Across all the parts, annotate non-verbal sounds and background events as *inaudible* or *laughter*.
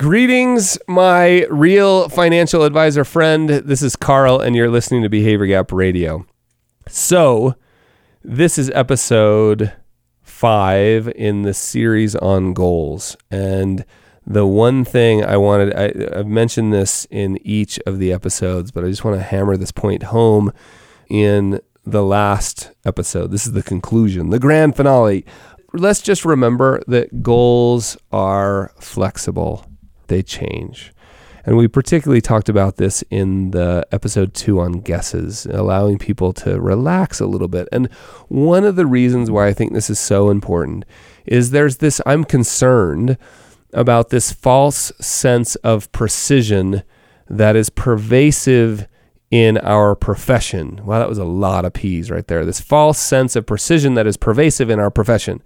Greetings, my real financial advisor friend. This is Carl, and you're listening to Behavior Gap Radio. So, this is episode five in the series on goals. And the one thing I wanted, I, I've mentioned this in each of the episodes, but I just want to hammer this point home in the last episode. This is the conclusion, the grand finale. Let's just remember that goals are flexible, they change. And we particularly talked about this in the episode two on guesses, allowing people to relax a little bit. And one of the reasons why I think this is so important is there's this I'm concerned about this false sense of precision that is pervasive in our profession. Wow, that was a lot of P's right there. This false sense of precision that is pervasive in our profession.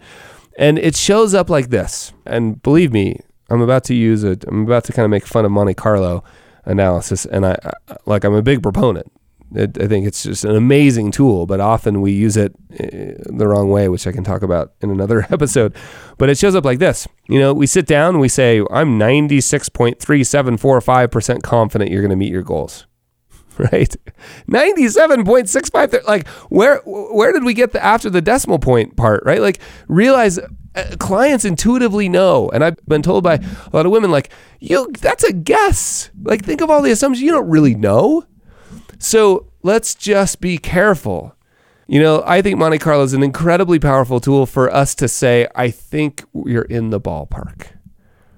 And it shows up like this. And believe me, I'm about to use it. I'm about to kind of make fun of Monte Carlo analysis, and I, I like I'm a big proponent. It, I think it's just an amazing tool, but often we use it eh, the wrong way, which I can talk about in another *laughs* episode. But it shows up like this. You know, we sit down, we say, I'm 96.3745% confident you're going to meet your goals. *laughs* Right? 97.65 like where where did we get the after the decimal point part, right? Like realize Uh, clients intuitively know and i've been told by a lot of women like you that's a guess. Like think of all the assumptions. You don't really know. So let's just be careful. You know i think monte carlo is an incredibly powerful tool for us to say i think you're in the ballpark.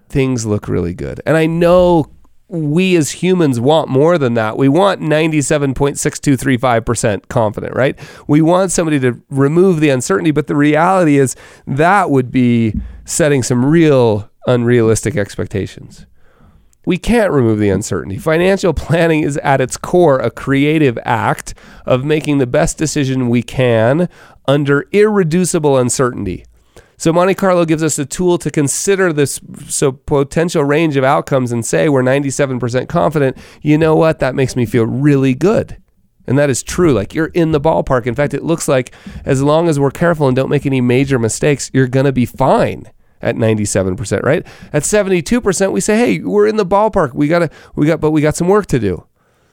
Things look really good. And i know we as humans want more than that. We want 97.6235% confident, right? We want somebody to remove the uncertainty, but the reality is that would be setting some real unrealistic expectations. We can't remove the uncertainty. Financial *laughs* planning is at its core a creative act of making the best decision we can under irreducible uncertainty. So Monte Carlo gives us a tool to consider this so potential range of outcomes and say we're 97% confident. You know what? That makes me feel really good. And that is true. Like you're in the ballpark. In fact, it looks like as long as we're careful and don't make any major mistakes, you're going to be fine at 97%, right? At 72%, we say, "Hey, we're in the ballpark. We got to we got but we got some work to do."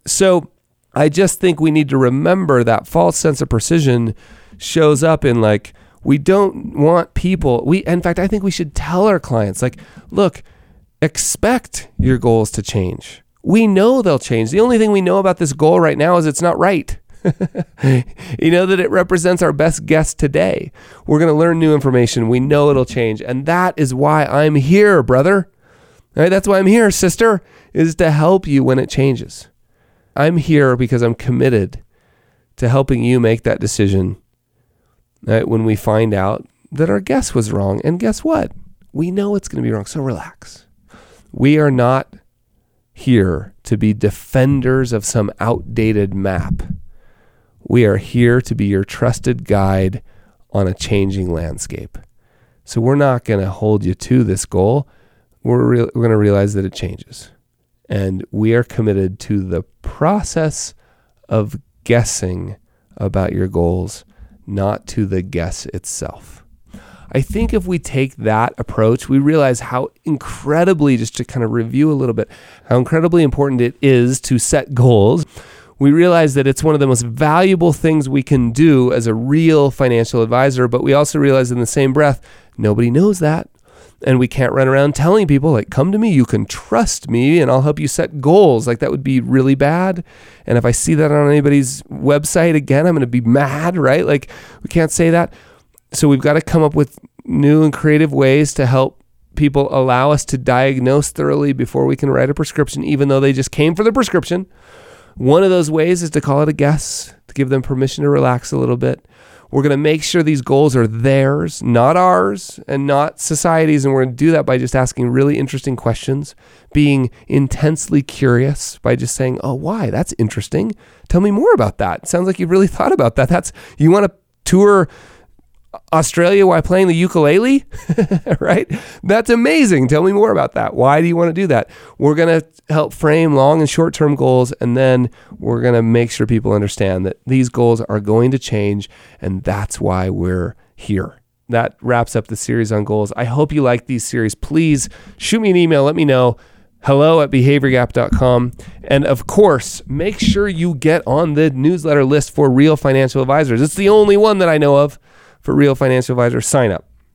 So, I just think we need to remember that false sense of precision shows up in like we don't want people we in fact i think we should tell our clients like look expect your goals to change. We know they'll change. The only thing we know about this goal right now is it's not right. *laughs* You know that it represents our best guess today. We're going to learn new information. We know it'll change. And that is why i'm here brother. Right? That's why i'm here sister is to help you when it changes. I'm here because i'm committed to helping you make that decision when we find out that our guess was wrong. And guess what? We know it's going to be wrong. So relax. We are not here to be defenders of some outdated map. We are here to be your trusted guide on a changing landscape. So we're not going to hold you to this goal. We're, re- we're going to realize that it changes. And we are committed to the process of guessing about your goals not to the guess itself. I think if we take that approach, we realize how incredibly, just to kind of review a little bit, how incredibly important it is to set goals. We realize that it's one of the most valuable things we can do as a real financial advisor, but we also realize in the same breath, nobody knows that and we can't run around telling people like come to me you can trust me and i'll help you set goals. Like that would be really bad. And if i see that on anybody's website again i'm going to be mad right? Like we can't say that. So we've got to come up with new and creative ways to help people allow us to diagnose thoroughly before we can write a prescription even though they just came for the prescription. One of those ways is to call it a guess to give them permission to relax a little bit we're going to make sure these goals are theirs, not ours, and not society's. And we're going to do that by just asking really interesting questions, being intensely curious by just saying, Oh, why? That's interesting. Tell me more about that. sounds like you've really *laughs* thought about that. That's, you want to tour Australia while playing the ukulele, *laughs* right? That's amazing. Tell me more about that. Why do you want to do that? We're going to help frame long and short term goals, and then we're going to make sure people understand that these goals are going to change, and that's why we're here. That wraps up the series on goals. I hope you like these series. Please shoot me an email. Let me know hello at behaviorgap.com. And of course, make sure you get on the newsletter list for Real Financial Advisors. It's the only one that I know of for Real Financial Advisors. Sign up.